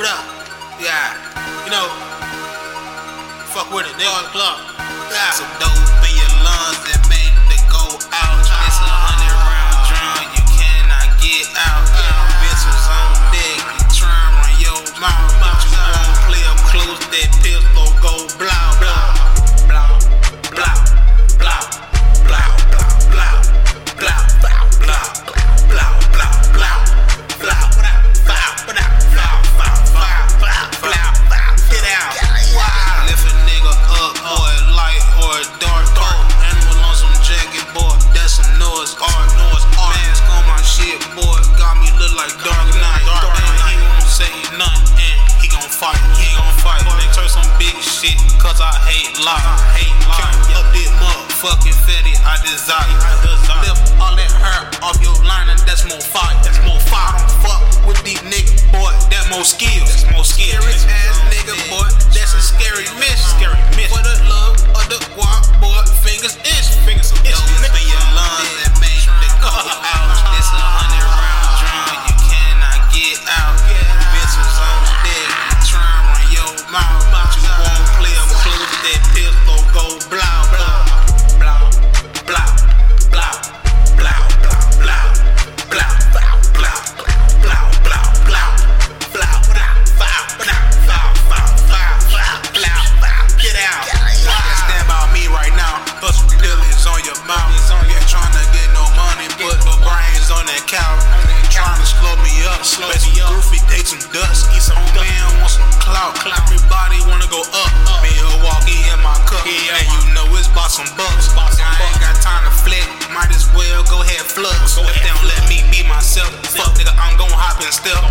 What up? Yeah. You know, fuck with it, nigga. Club. Yeah. Some dope in your lungs that make they go out. It's a hundred round drum, you cannot get out. Missiles on deck, you try run your mouth. But you won't play up close, that pistol and he gon' fight. He gon' fight. They turn some big shit, cause I hate lie. I hate lie. Up this motherfucking fatty, I desire. I desire. Lift all that hair off your lining, that's more fire. That's more fire. I don't fuck with these niggas, boy. That more skills. That's more skills. Scary ass nigga, boy. That's a scary mission. Scary mission. For the love of the guap, some bucks. I ain't got time to flick. Might as well go ahead flux. If they don't let me be myself, fuck nigga, I'm gon' hop and step.